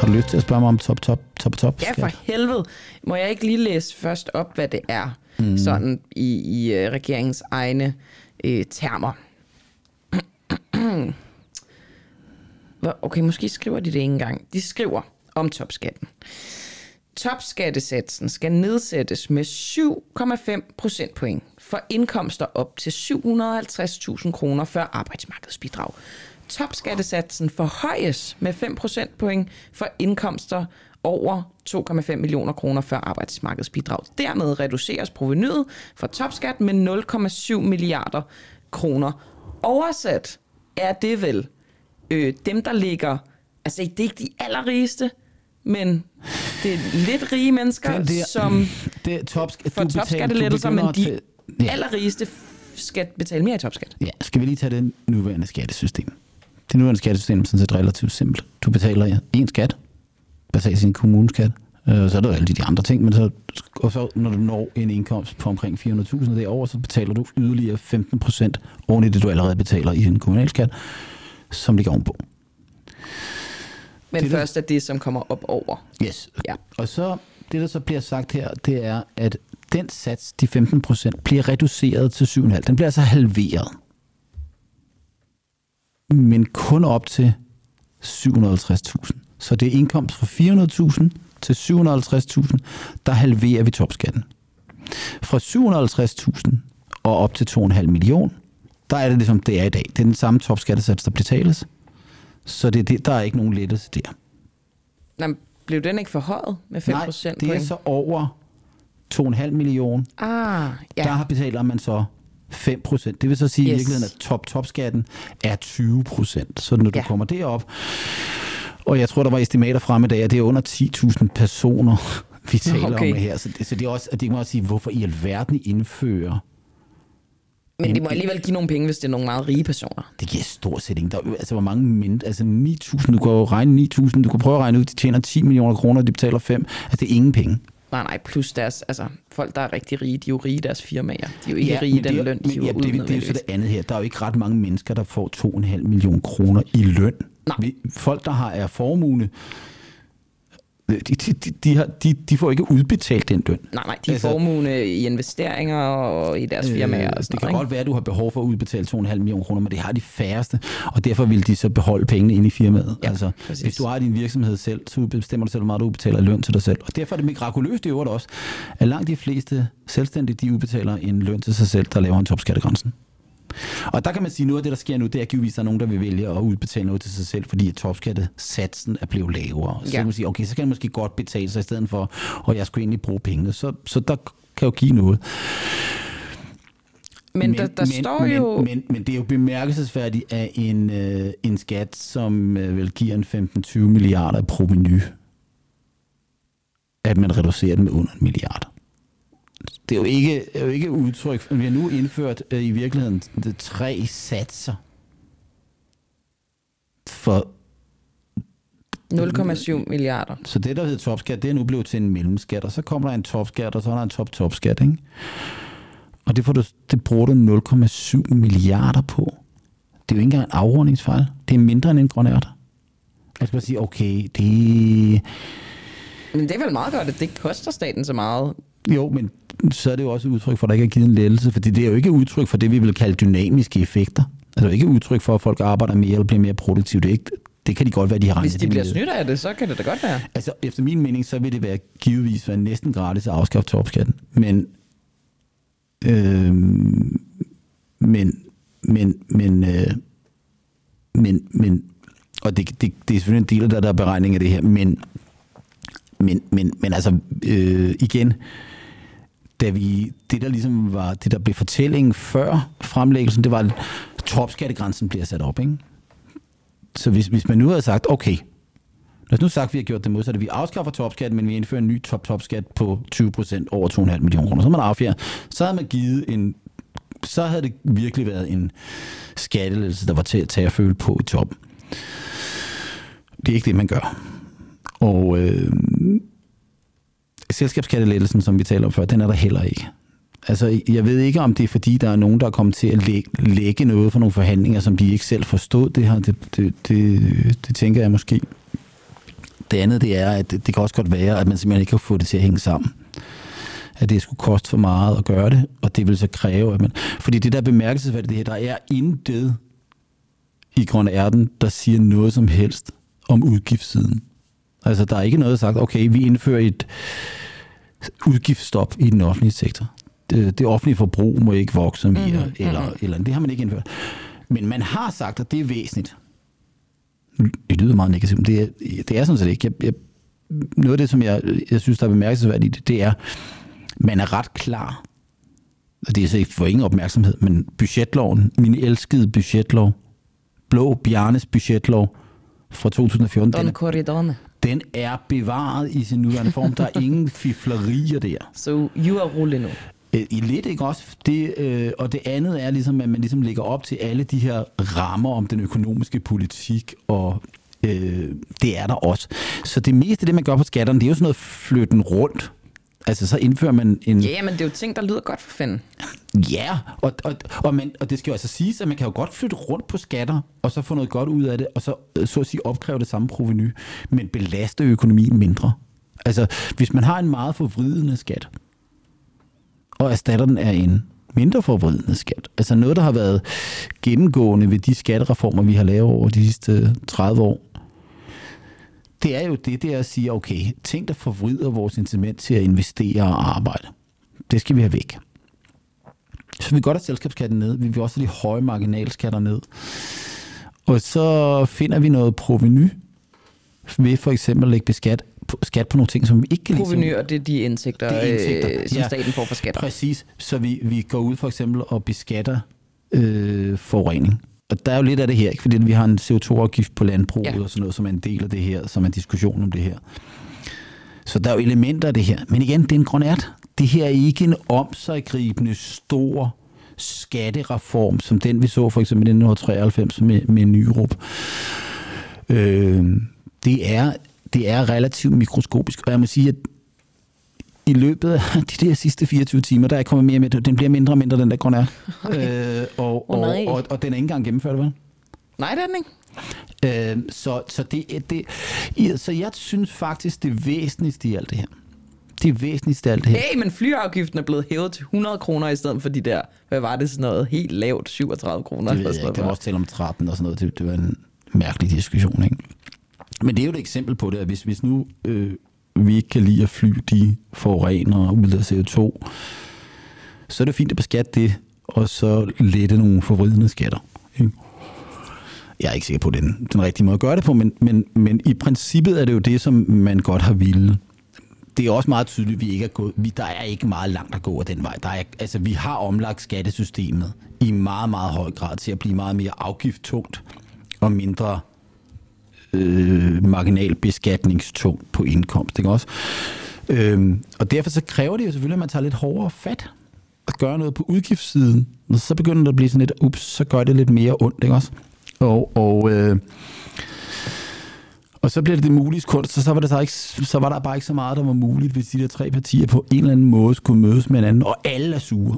Har du lyst til at spørge mig om top, top, top, top? Ja, for helvede. Må jeg ikke lige læse først op, hvad det er, mm. sådan i, i uh, regeringens egne uh, termer? Okay, måske skriver de det ikke engang. De skriver om topskatten. Topskattesatsen skal nedsættes med 7,5 procentpoint for indkomster op til 750.000 kroner før arbejdsmarkedsbidrag. Topskattesatsen forhøjes med 5 procentpoint for indkomster over 2,5 millioner kroner før arbejdsmarkedsbidrag. Dermed reduceres provenyet for topskat med 0,7 milliarder kroner. Oversat er det vel øh, dem, der ligger... Altså, det er ikke de allerrigeste, men det er lidt rige mennesker, Den der- som Det er top, får topskattelettelser, men de allerrigeste skal betale mere i topskat. Ja, skal vi lige tage det nuværende skattesystem. Det nuværende skattesystem er sådan set relativt simpelt. Du betaler en skat, basalt sin kommuneskat, øh, så er der jo alle de andre ting, men så, og så når du når en indkomst på omkring 400.000 derover, så betaler du yderligere 15 procent oven i det, du allerede betaler i en kommunalskat, som ligger ovenpå. Men Det først er det, som kommer op over. Yes. Ja. Og så, det der så bliver sagt her, det er, at den sats, de 15 procent, bliver reduceret til 7,5. Den bliver altså halveret. Men kun op til 750.000. Så det er indkomst fra 400.000 til 750.000, der halverer vi topskatten. Fra 750.000 og op til 2,5 million, der er det ligesom det er i dag. Det er den samme topskattesats, der betales. Så det det, der er ikke nogen lettelse der. Nå, blev den ikke forhøjet med 5 Nej, procent? det er så over 2,5 millioner. Ah, Ja. Der betaler man så 5 procent. Det vil så sige, yes. i virkeligheden, at top-top-skatten er 20 procent. Så når du Ja. kommer derop, og jeg tror, der var estimater frem i dag, at det er under 10.000 personer, vi taler Okay. om her. Så det, så det er også, at det må også sige, hvorfor i alverden indfører Men de må alligevel give nogle penge, hvis det er nogle meget rige personer. Det giver stort set ingen. Der, er altså, hvor mange mindre? Altså, 9.000. Du kan jo regne 9.000. Du kan prøve at regne ud, de tjener 10 millioner kroner, de betaler 5. Altså, det er ingen penge. Nej, nej, plus deres, altså folk, der er rigtig rige, de er jo rige i deres firmaer. De er jo ikke ja, rige i den det, er- løn, de men, ja, det, det, det er jo så det andet her. Der er jo ikke ret mange mennesker, der får 2,5 millioner kroner i løn. Nej. Folk, der har er formue, de, de, de, de, har, de, de får ikke udbetalt den løn. Nej, nej, de er Altså- formugende i investeringer og i deres firmaer og det kan noget. godt være, at du har behov for at udbetale 2,5 millioner kroner, men det har de færreste, og derfor vil de så beholde pengene inde i firmaet. Ja, altså, præcis. hvis du har din virksomhed selv, så bestemmer du selv, hvor meget du udbetaler løn til dig selv. Og derfor er det mirakuløst i øvrigt også, at langt de fleste selvstændige, de udbetaler en løn til sig selv, der laver en topskattegrænsen. Og der kan man sige, at noget af det, der sker nu, det er givetvis, at der er nogen, der vil vælge at udbetale noget til sig selv, fordi at topskattesatsen er blevet lavere. Så Ja. kan man sige, okay, så kan jeg måske godt betale sig i stedet for, og jeg skulle egentlig bruge pengene. Så, så der kan jo give noget. Men, men der, der men, står men, jo... Men, men det er jo bemærkelsesværdigt, at en, øh, en skat, som øh, vel giver en 15-20 milliarder i proveny, at man reducerer den med under en milliard. Det er jo ikke, er jo ikke udtryk. Vi har nu indført øh, i virkeligheden de tre satser for 0,7 milliarder. så det, der hedder topskat, det er nu blevet til en mellemskat, og så kommer der en topskat, og så er der en top-topskat, ikke? Og det, får du, det bruger du 0,7 milliarder på. Det er jo ikke engang en afrundingsfejl. Det er mindre end en grøn ærte. Jeg skal bare sige, okay, det... Men det er vel meget godt, at det ikke koster staten så meget. Jo, men så er det jo også et udtryk for, at der ikke er givet en lettelse, fordi det er jo ikke et udtryk for det, vi vil kalde dynamiske effekter. Altså ikke et udtryk for, at folk arbejder mere eller bliver mere produktive. Det, er ikke, det kan de godt være, de har regnet Hvis de bliver snydt af det, så kan det da godt være. Altså, efter min mening, så vil det være givetvis være næsten gratis at afskaffe topskatten. Men, øh, men, men, men, øh, men, men, og det, det, det er selvfølgelig en del af der, der er beregning af det her, men, men, men, men altså, øh, igen, da vi, det der ligesom var, det der blev fortællingen før fremlæggelsen, det var, at topskattegrænsen bliver sat op, ikke? Så hvis, hvis man nu havde sagt, okay, Lad os nu sagt, at vi har gjort det modsatte. Vi afskaffer topskatten, men vi indfører en ny top-topskat på 20% over 2,5 millioner kroner. Så man affjerder. Så havde man givet en... Så havde det virkelig været en skattelettelse, der var til at tage og føle på i toppen. Det er ikke det, man gør. Og øh, selskabskattelettelsen, som vi taler om før, den er der heller ikke. Altså, jeg ved ikke, om det er fordi, der er nogen, der er kommet til at lægge, lægge noget for nogle forhandlinger, som de ikke selv forstod det her. Det, det, det, det tænker jeg måske. Det andet, det er, at det, det kan også godt være, at man simpelthen ikke kan få det til at hænge sammen. At det skulle koste for meget at gøre det, og det vil så kræve, at man... Fordi det der er bemærkelsesværdigt, det her, der er intet i Grønne Erden, der siger noget som helst om udgiftssiden. Altså, der er ikke noget, sagt, okay, vi indfører et udgiftsstop i den offentlige sektor. Det, det offentlige forbrug må ikke vokse mere, Mhm, mm-hmm. eller, eller det har man ikke indført. Men man har sagt, at det er væsentligt. Det lyder meget negativt, men det er, det er sådan set ikke. Jeg, jeg, noget af det, som jeg, jeg synes, der er bemærkelsesværdigt i det, det er, man er ret klar, og det er så ikke for ingen opmærksomhed, men budgetloven, min elskede budgetlov, Blå Bjarnes budgetlov fra 2014, den, Don Corridone. Den er bevaret i sin nuværende form. Der er ingen fiflerier der. Så you are rulle nu. Øh, I lidt, ikke også? Det, øh, og det andet er ligesom, at man ligesom lægger op til alle de her rammer om den økonomiske politik, og øh, det er der også. Så det meste af det, man gør på skatterne, det er jo sådan noget flytten rundt. Altså, så indfører man en... Ja, men det er jo ting, der lyder godt for fanden. Ja, og, og, og, man, og det skal jo altså siges, at man kan jo godt flytte rundt på skatter, og så få noget godt ud af det, og så, øh, så at sige, opkræve det samme proveny, men belaste økonomien mindre. Altså, hvis man har en meget forvridende skat, og erstatter den af en mindre forvridende skat, altså noget, der har været gennemgående ved de skattereformer, vi har lavet over de sidste 30 år, det er jo det der at sige, okay, ting, der forvrider vores incitament til at investere og arbejde, det skal vi have væk. Så vi godt have selskabsskatten ned, vi vil også have de høje marginalskatter ned. Og så finder vi noget proveny ved for eksempel at lægge beskat, skat på nogle ting, som vi ikke kan Proveny, og det er de indtægter, Det er indtægter, øh, som ja. staten får for skatter. Præcis, så vi, vi går ud for eksempel og beskatter øh, forurening. Og der er jo lidt af det her, ikke? fordi vi har en CO2-afgift på landbruget Ja. og sådan noget, som er en del af det her, som er en diskussion om det her. Så der er jo elementer af det her. Men igen, det er en grønært. Det her er ikke en omsaggribende, stor skattereform, som den vi så for eksempel i 1993 med, med Nyrup. Øh, det, er, det er relativt mikroskopisk, og jeg må sige, at i løbet af de der sidste 24 timer, der er kommet mere med, den bliver mindre og mindre, den der grønær. Okay. Øh, og, og, nej. og, og, den er ikke engang gennemført, vel? Nej, det er den ikke. Øh, så, så, det, det, så jeg synes faktisk, det væsentligste i alt det her, det væsentligste i alt det her, Hey, men flyafgiften er blevet hævet til 100 kroner i stedet for de der, hvad var det, sådan noget helt lavt, 37 kroner. det ved sådan jeg ikke, noget. var også tale om 13 og sådan noget, det, det var en mærkelig diskussion, ikke? Men det er jo et eksempel på det, at hvis, hvis nu øh, vi ikke kan lide at fly de forurener og udleder CO2, så er det fint at beskatte det, og så lette nogle forvridende skatter. Ikke? Jeg er ikke sikker på den, den rigtige måde at gøre det på, men, men, men i princippet er det jo det, som man godt har ville. Det er også meget tydeligt, at vi ikke er gået, vi, der er ikke meget langt at gå af den vej. Der er, altså, vi har omlagt skattesystemet i meget, meget høj grad til at blive meget mere afgifttungt og mindre øh, marginalbeskatningstung på indkomst. Ikke også? Øhm, og derfor så kræver det jo selvfølgelig, at man tager lidt hårdere fat og gør noget på udgiftssiden. Og så begynder det at blive sådan lidt, ups, så gør det lidt mere ondt, ikke også? Og, og, øh, og så bliver det det muligt kunst, så, så, var det så, ikke, så var der bare ikke så meget, der var muligt, hvis de der tre partier på en eller anden måde skulle mødes med hinanden, og alle er sure.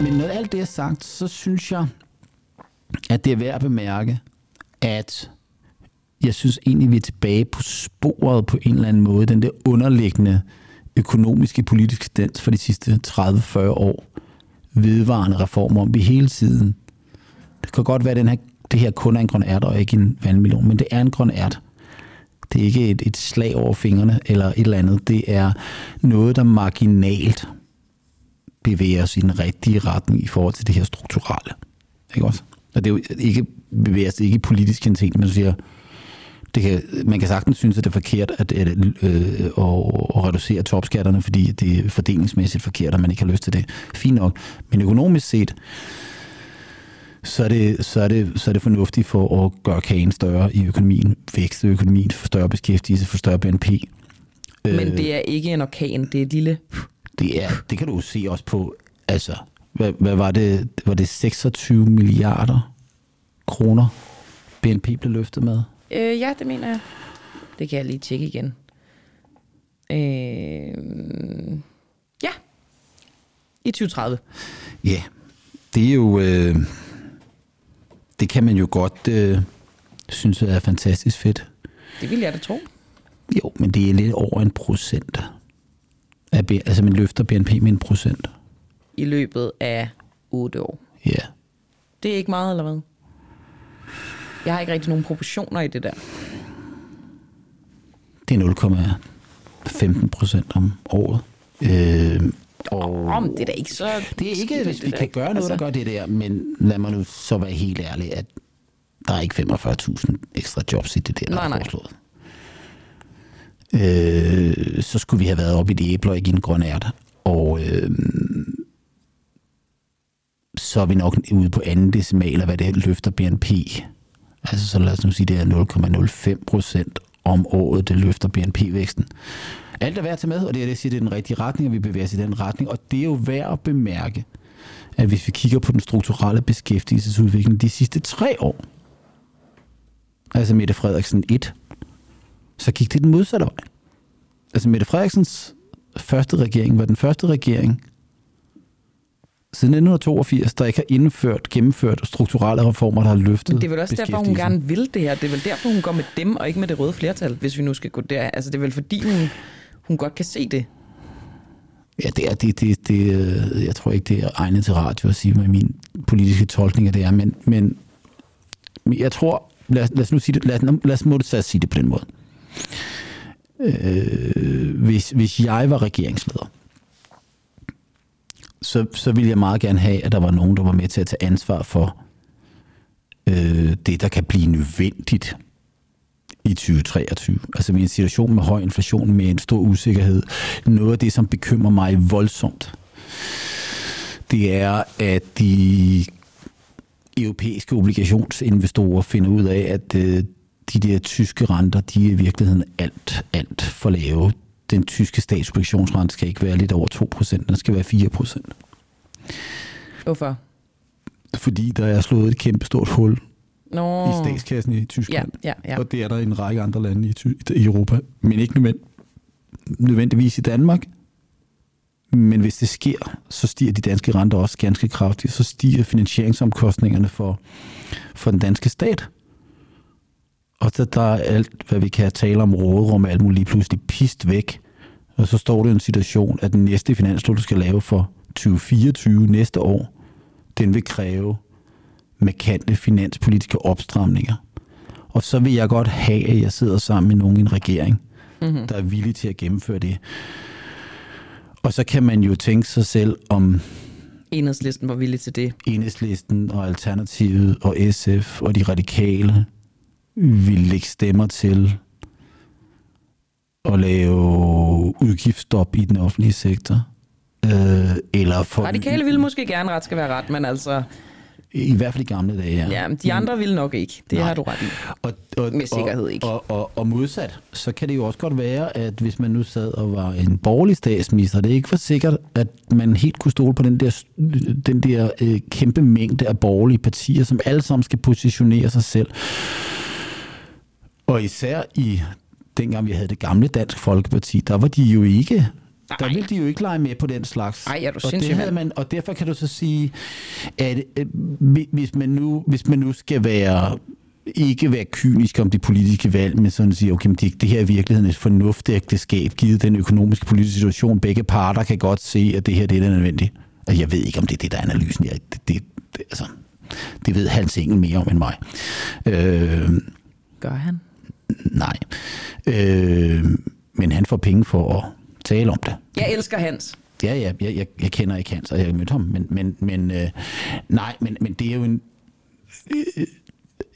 Men når alt det er sagt, så synes jeg, at det er værd at bemærke, at jeg synes egentlig, vi er tilbage på sporet på en eller anden måde. Den der underliggende økonomiske politiske tendens for de sidste 30-40 år. Vedvarende reformer, om vi hele tiden. Det kan godt være, at den her, det her kun er en grøn ært og ikke en vandmelon, men det er en grøn ært. Det er ikke et, et slag over fingrene eller et eller andet. Det er noget, der marginalt bevæger os i den rigtige retning i forhold til det her strukturelle. Ikke også? Og det er jo ikke bevæger sig ikke politisk henseende, men du siger, det kan, man kan sagtens synes, at det er forkert at, at, øh, at, at reducere topskatterne, fordi det er fordelingsmæssigt forkert, at man ikke har lyst til det. Fint nok. Men økonomisk set, så er det, så er det, så er det fornuftigt for at gøre kagen større i økonomien, vækste økonomien, få større beskæftigelse, få større BNP. Men det er ikke en orkan, det er et lille... Det, er, det kan du jo se også på, altså, hvad, hvad var det, var det 26 milliarder kroner, BNP blev løftet med? Øh, ja, det mener jeg. Det kan jeg lige tjekke igen. Øh, ja. I 2030. Ja, yeah. det er jo, øh, det kan man jo godt øh, synes er fantastisk fedt. Det vil jeg da tro. Jo, men det er lidt over en procent. Altså man løfter BNP med en procent. I løbet af 8 år. Ja. Det er ikke meget, eller hvad? Jeg har ikke rigtig nogen proportioner i det der. Det er 0,15 procent om året. Øh, og Om det er da ikke så... det er ikke, hvis vi kan gøre noget, der gør det der, men lad mig nu så være helt ærlig, at der er ikke 45.000 ekstra jobs i det der, der Nej, er nej. foreslået. Øh, så skulle vi have været oppe i de æbler ikke i en grøn ært. Og øh, så er vi nok ude på anden decimal af, hvad det løfter BNP. Altså så lad os nu sige, det er 0,05 procent om året, det løfter BNP-væksten. Alt er værd at tage med, og det er det, jeg siger, det er den rigtige retning, og vi bevæger os i den retning. Og det er jo værd at bemærke, at hvis vi kigger på den strukturelle beskæftigelsesudvikling de sidste tre år, altså Mette Frederiksen 1, så gik det den modsatte vej. Altså Mette Frederiksens første regering var den første regering siden 1982, der ikke har indført, gennemført strukturelle reformer, der har løftet Men det er vel også derfor, hun gerne vil det her. Det er vel derfor, hun går med dem, og ikke med det røde flertal, hvis vi nu skal gå der. Altså, det er vel fordi, hun, hun godt kan se det. Ja, det er, det, det, det, øh, jeg tror ikke, det er egnet til radio at sige, hvad min politiske tolkning af det er, men, men jeg tror, lad, os- lad os nu sige det, lad, os- lad os modsat sige det på den måde. Øh, hvis, hvis jeg var regeringsleder, så, så ville jeg meget gerne have, at der var nogen, der var med til at tage ansvar for øh, det, der kan blive nødvendigt i 2023. Altså med en situation med høj inflation, med en stor usikkerhed. Noget af det, som bekymrer mig voldsomt, det er, at de europæiske obligationsinvestorer finder ud af, at øh, de der tyske renter, de er i virkeligheden alt, alt for lave. Den tyske statsobligationsrente skal ikke være lidt over 2%, den skal være 4%. Hvorfor? Fordi der er slået et kæmpe stort hul Nå. i statskassen i Ja, Tyskland. ja, ja. Og det er der i en række andre lande i, Ty- i Europa, men ikke nødvend- nødvendigvis i Danmark. Men hvis det sker, så stiger de danske renter også ganske kraftigt. Så stiger finansieringsomkostningerne for, for den danske stat. Og så der er alt, hvad vi kan tale om råderum, alt muligt pludselig pist væk. Og så står det i en situation, at den næste finanslov, du skal lave for 2024 næste år, den vil kræve markante finanspolitiske opstramninger. Og så vil jeg godt have, at jeg sidder sammen med nogen i en regering, mm-hmm. der er villig til at gennemføre det. Og så kan man jo tænke sig selv, om Enhedslisten var villig til det. Enhedslisten og Alternativet og SF og de radikale vil lægge stemmer til at lave udgiftsstop i den offentlige sektor. Øh, eller for, Radikale ville måske gerne ret skal være ret, men altså, I hvert fald i gamle dage, ja. ja, de andre ville nok ikke. Det Nej. har du ret i. Og, og, Med sikkerhed og, ikke. Og, og, og modsat, så kan det jo også godt være, at hvis man nu sad og var en borgerlig statsminister, det ikke var sikkert, at man helt kunne stole på den der, den der øh, kæmpe mængde af borgerlige partier, som alle sammen skal positionere sig selv. Og især i dengang vi havde det gamle Dansk Folkeparti, der var de jo ikke der Nej. ville de jo ikke lege med på den slags. Ej, er du og, det sindssyg, havde man, og derfor kan du så sige, at øh, hvi- hvis man nu, hvis man nu skal være ikke være kynisk om det politiske valg, men sådan at sige, okay, men det, det her er i virkeligheden et fornuftægteskab, givet den økonomiske politiske situation. Begge parter kan godt se, at det her det er det, der nødvendigt. Og jeg ved ikke, om det er det, der er analysen. Jeg, det, det, det, altså, det ved Hans Engel mere om end mig. Øh, Gør han? Nej. Øh, men han får penge for at tale om det. Jeg elsker Hans. Ja, ja, jeg, jeg, jeg kender ikke Hans, og jeg har mødt ham, men, men, men øh, nej, men, men det er jo en... Øh,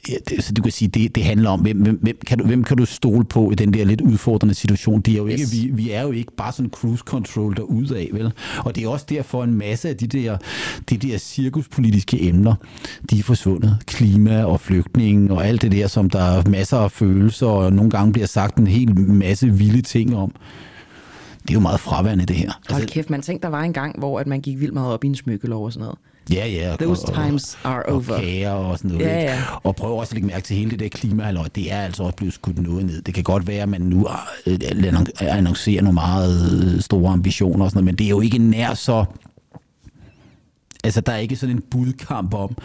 ja, det, så du kan sige, det, det handler om, hvem, hvem, hvem, kan du, hvem kan du stole på i den der lidt udfordrende situation? Det er jo ikke, Yes. vi, vi er jo ikke bare sådan cruise control derudad, vel? Og det er også derfor en masse af de der, de der cirkuspolitiske emner, de er forsvundet. Klima og flygtning og alt det der, som der er masser af følelser, og nogle gange bliver sagt en hel masse vilde ting om. Det er jo meget fraværende, det her. Hold kæft, man tænkte, der var en gang, hvor at man gik vildt meget op i en smykkelov og sådan noget. Ja, ja. og- Those og- times are og over. kager og sådan noget. Ja, ja. Og prøv også at lægge mærke til hele det der klimahalløj. Det er altså også blevet skudt noget ned. Det kan godt være, at man nu øh, annoncerer nogle meget øh, store ambitioner og sådan noget, men det er jo ikke nær så... Altså, der er ikke sådan en budkamp om,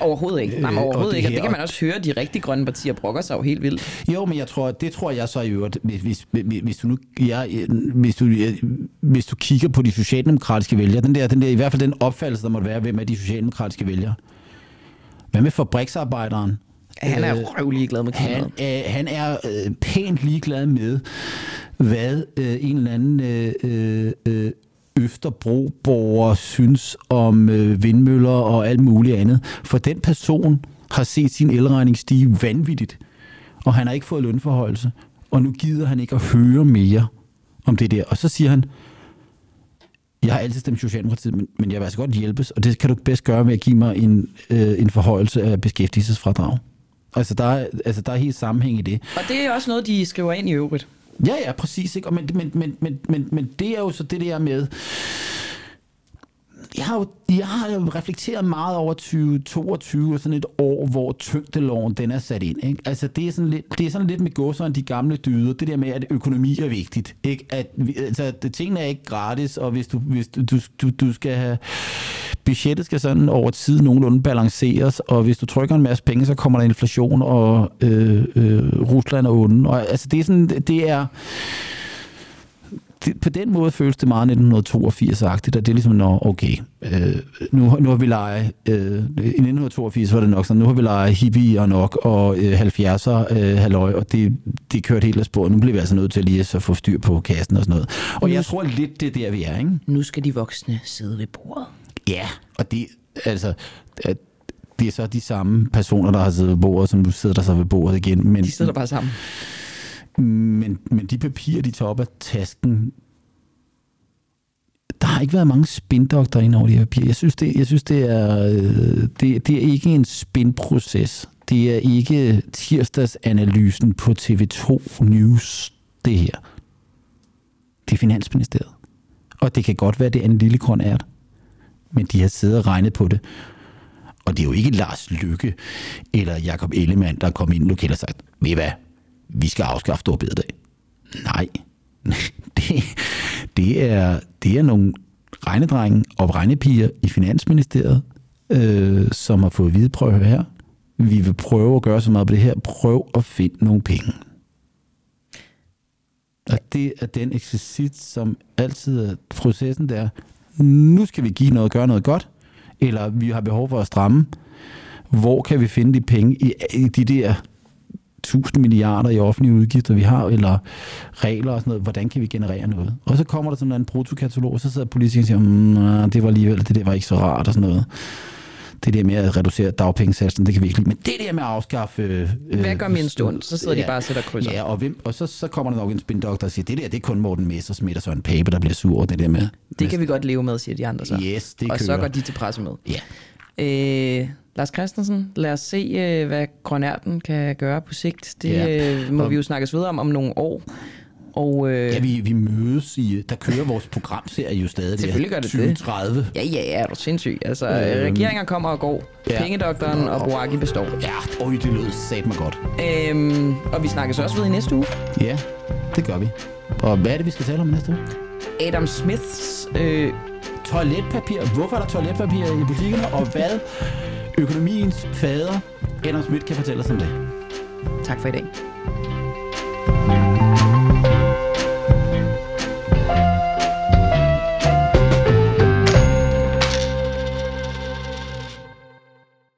Overhovedet ikke. Nej, men Øh, og overhovedet det ikke. Og det kan man også høre, de rigtig grønne partier brokker sig jo helt vildt. Jo, men jeg tror, det tror jeg så i øvrigt, hvis, hvis, hvis, du nu, ja, hvis, du, hvis du kigger på de socialdemokratiske vælgere, den der, den der, i hvert fald den opfattelse, der måtte være, hvem er de socialdemokratiske vælgere? Hvad med fabriksarbejderen? Han er Øh, røvlig glad med Han, klimaet. øh, han er øh, pænt ligeglad med, hvad øh, en eller anden øh, øh, Østerbroborgere synes om øh, vindmøller og alt muligt andet. For den person har set sin elregning stige vanvittigt, og han har ikke fået lønforhøjelse. Og nu gider han ikke at høre mere om det der. Og så siger han, jeg har altid stemt Socialdemokratiet, men, men jeg vil altså godt hjælpes, og det kan du bedst gøre ved at give mig en, øh, en forhøjelse af beskæftigelsesfradrag. Altså der, er, altså, der er helt sammenhæng i det. Og det er også noget, de skriver ind i øvrigt. Ja, ja, præcis. Ikke? Og men, men, men, men, men, men det er jo så det der med, jeg har jo jeg har jo reflekteret meget over 2022, sådan et år, hvor tyngdeloven den er sat ind. Ikke? Altså, det er, sådan lidt, det er sådan lidt med godserne de gamle dyder. Det der med, at økonomi er vigtigt. Ikke? At, altså, tingene er ikke gratis, og hvis du, hvis du, du, du skal have... Budgettet skal sådan over tid nogenlunde balanceres, og hvis du trykker en masse penge, så kommer der inflation, og øh, øh, Rusland er onde. Og, altså, det er sådan... Det er det, på den måde føles det meget 1982-agtigt, og det er ligesom, når, okay, øh, nu, nu har vi leget, øh, i 1982 var det nok sådan, nu har vi leget hippie og nok, og øh, 70'er øh, halløj, og det, det kørte helt af sporet. Nu bliver vi altså nødt til lige at få styr på kassen og sådan noget. Og jeg tror lidt, det er der, vi er, ikke? Nu skal de voksne sidde ved bordet. Ja, og det, altså, det er så de samme personer, der har siddet ved bordet, som nu sidder der så ved bordet igen. Men, de sidder der bare sammen. Men, men de papirer, de tager op af tasken, der har ikke været mange spindokter ind over de her papirer. Jeg synes, det, jeg synes, det er, øh, det, det er ikke en spinproces. Det er ikke tirsdagsanalysen på TV2 News, det her. Det er Finansministeriet. Og det kan godt være, det er en lille grøn ært. Men de har siddet og regnet på det. Og det er jo ikke Lars Lykke eller Jakob Ellemann, der er kommet ind lokalt og sagt, ved I hvad, vi skal afskaffe storbededag. Nej, det, det, er, det er nogle regnedrenge og regnepiger i Finansministeriet, øh, som har fået hvide prøve her, vi vil prøve at gøre så meget på det her, prøv at finde nogle penge. Og det er den eksercit, som altid er processen der. Nu skal vi give noget, gøre noget godt, eller vi har behov for at stramme. Hvor kan vi finde de penge i, i de der 1000 milliarder i offentlige udgifter, vi har, eller regler og sådan noget, hvordan kan vi generere noget? Og så kommer der sådan en protokatalog, og så sidder politikeren og siger, mmm, det var alligevel, det der var ikke så rart og sådan noget. Det der med at reducere dagpengesatsen, det kan vi ikke lide. Men det der med at afskaffe... Øh, Hvad gør min stund? Så sidder ja, de bare og sætter krydser. Ja, og, hvem, og så, så kommer der nok en spindoktor og siger, det der, det er kun Morten Messersmith og Søren Pape, der bliver sur over det der med. Det kan vi godt leve med, siger de andre så. Yes, det Og kører. så går de til pressemøde. Ja. Øh, Lars Christensen, lad os se, øh, hvad grønærten kan gøre på sigt. Det Ja. øh, må vi jo snakkes videre om om nogle år. Og øh, Ja, vi, vi mødes i... Der kører vores programserie jo stadig. Selvfølgelig gør det det. 2030. ja, ja, ja, er du sindssyg. Altså, øh, Øhm, regeringer kommer og går. ja. Pengedoktoren og Boaki består. Ja, øj, det lød sat mig godt. Øhm, og vi snakkes også ved i næste uge. Ja, det gør vi. Og hvad er det, vi skal tale om næste uge? Adam Smiths... Øh, Toiletpapir. Hvorfor er der toiletpapir i butikkerne? Og hvad økonomiens fader, Adam Schmidt, kan fortælle os om det. tak for i dag.